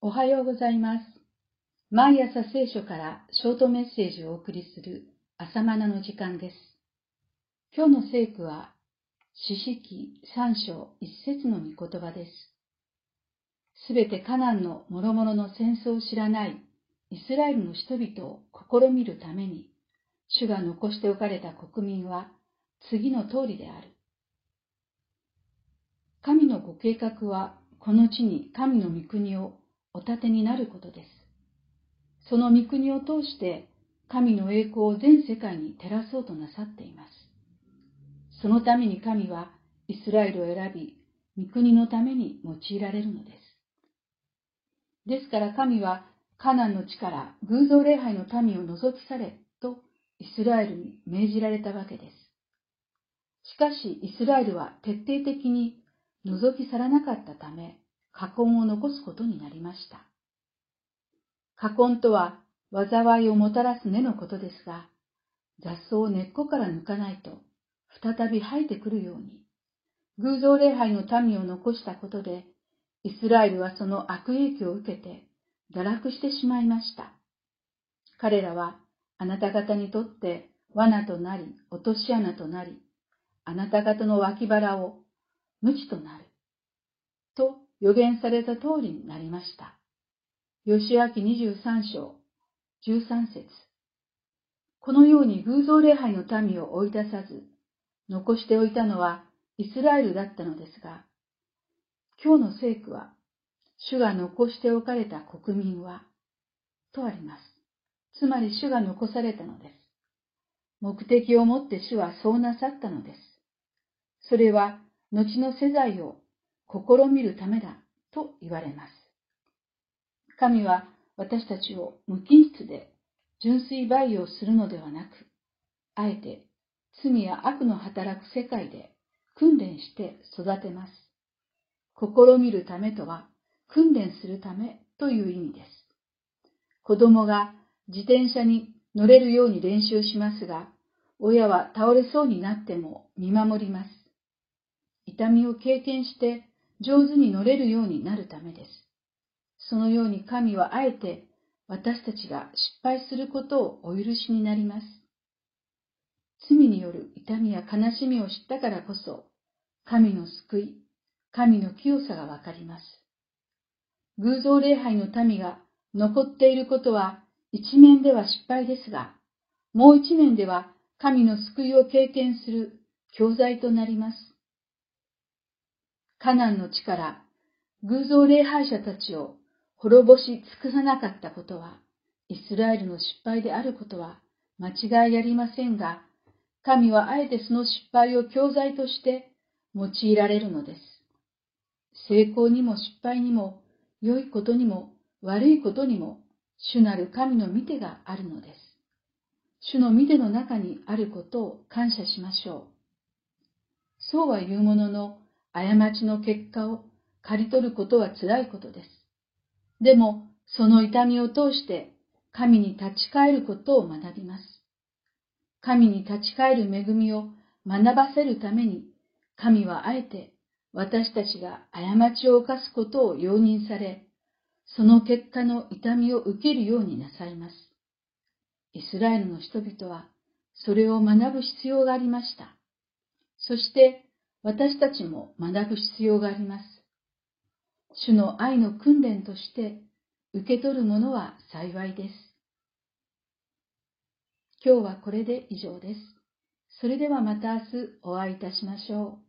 おはようございます。毎朝聖書からショートメッセージをお送りする朝マナの時間です。今日の聖句は、四式三章一節の御言葉です。すべてカナンの諸々の戦争を知らないイスラエルの人々を試みるために、主が残しておかれた国民は次の通りである。神のご計画はこの地に神の御国をお立てになることです。その御国を通して神の栄光を全世界に照らそうとなさっています。そのために神はイスラエルを選び、御国のために用いられるのです。ですから神はカナンの地から偶像礼拝の民を除き去れとイスラエルに命じられたわけです。しかしイスラエルは徹底的に覗き去らなかったため、禍根を残すことになりました。禍根とは災いをもたらす根のことですが、雑草を根っこから抜かないと再び生えてくるように、偶像礼拝の民を残したことで、イスラエルはその悪影響を受けて堕落してしまいました。彼らはあなた方にとって罠となり、落とし穴となり、あなた方の脇腹を無知となる。予言された通りになりました。吉明23章13節このように偶像礼拝の民を追い出さず、残しておいたのはイスラエルだったのですが、今日の聖句は、主が残しておかれた国民は、とあります。つまり主が残されたのです。目的をもって主はそうなさったのです。それは後の世代を試みるためだと言われます。神は私たちを無菌室で純粋培養するのではなく、あえて罪や悪の働く世界で訓練して育てます。試みるためとは訓練するためという意味です。子供が自転車に乗れるように練習しますが、親は倒れそうになっても見守ります。痛みを経験して上手に乗れるようになるためです。そのように神はあえて私たちが失敗することをお許しになります。罪による痛みや悲しみを知ったからこそ、神の救い、神の清さがわかります。偶像礼拝の民が残っていることは一面では失敗ですが、もう一面では神の救いを経験する教材となります。カナンの地から偶像礼拝者たちを滅ぼし尽くさなかったことは、イスラエルの失敗であることは間違いありませんが、神はあえてその失敗を教材として用いられるのです。成功にも失敗にも、良いことにも悪いことにも、主なる神の見てがあるのです。主の見ての中にあることを感謝しましょう。そうは言うものの、過ちの結果を刈り取ることは辛いことです。でも、その痛みを通して神に立ち返ることを学びます。神に立ち返る恵みを学ばせるために、神はあえて私たちが過ちを犯すことを容認され、その結果の痛みを受けるようになさいます。イスラエルの人々はそれを学ぶ必要がありました。そして私たちも学ぶ必要があります。主の愛の訓練として受け取るものは幸いです。今日はこれで以上です。それではまた明日お会いいたしましょう。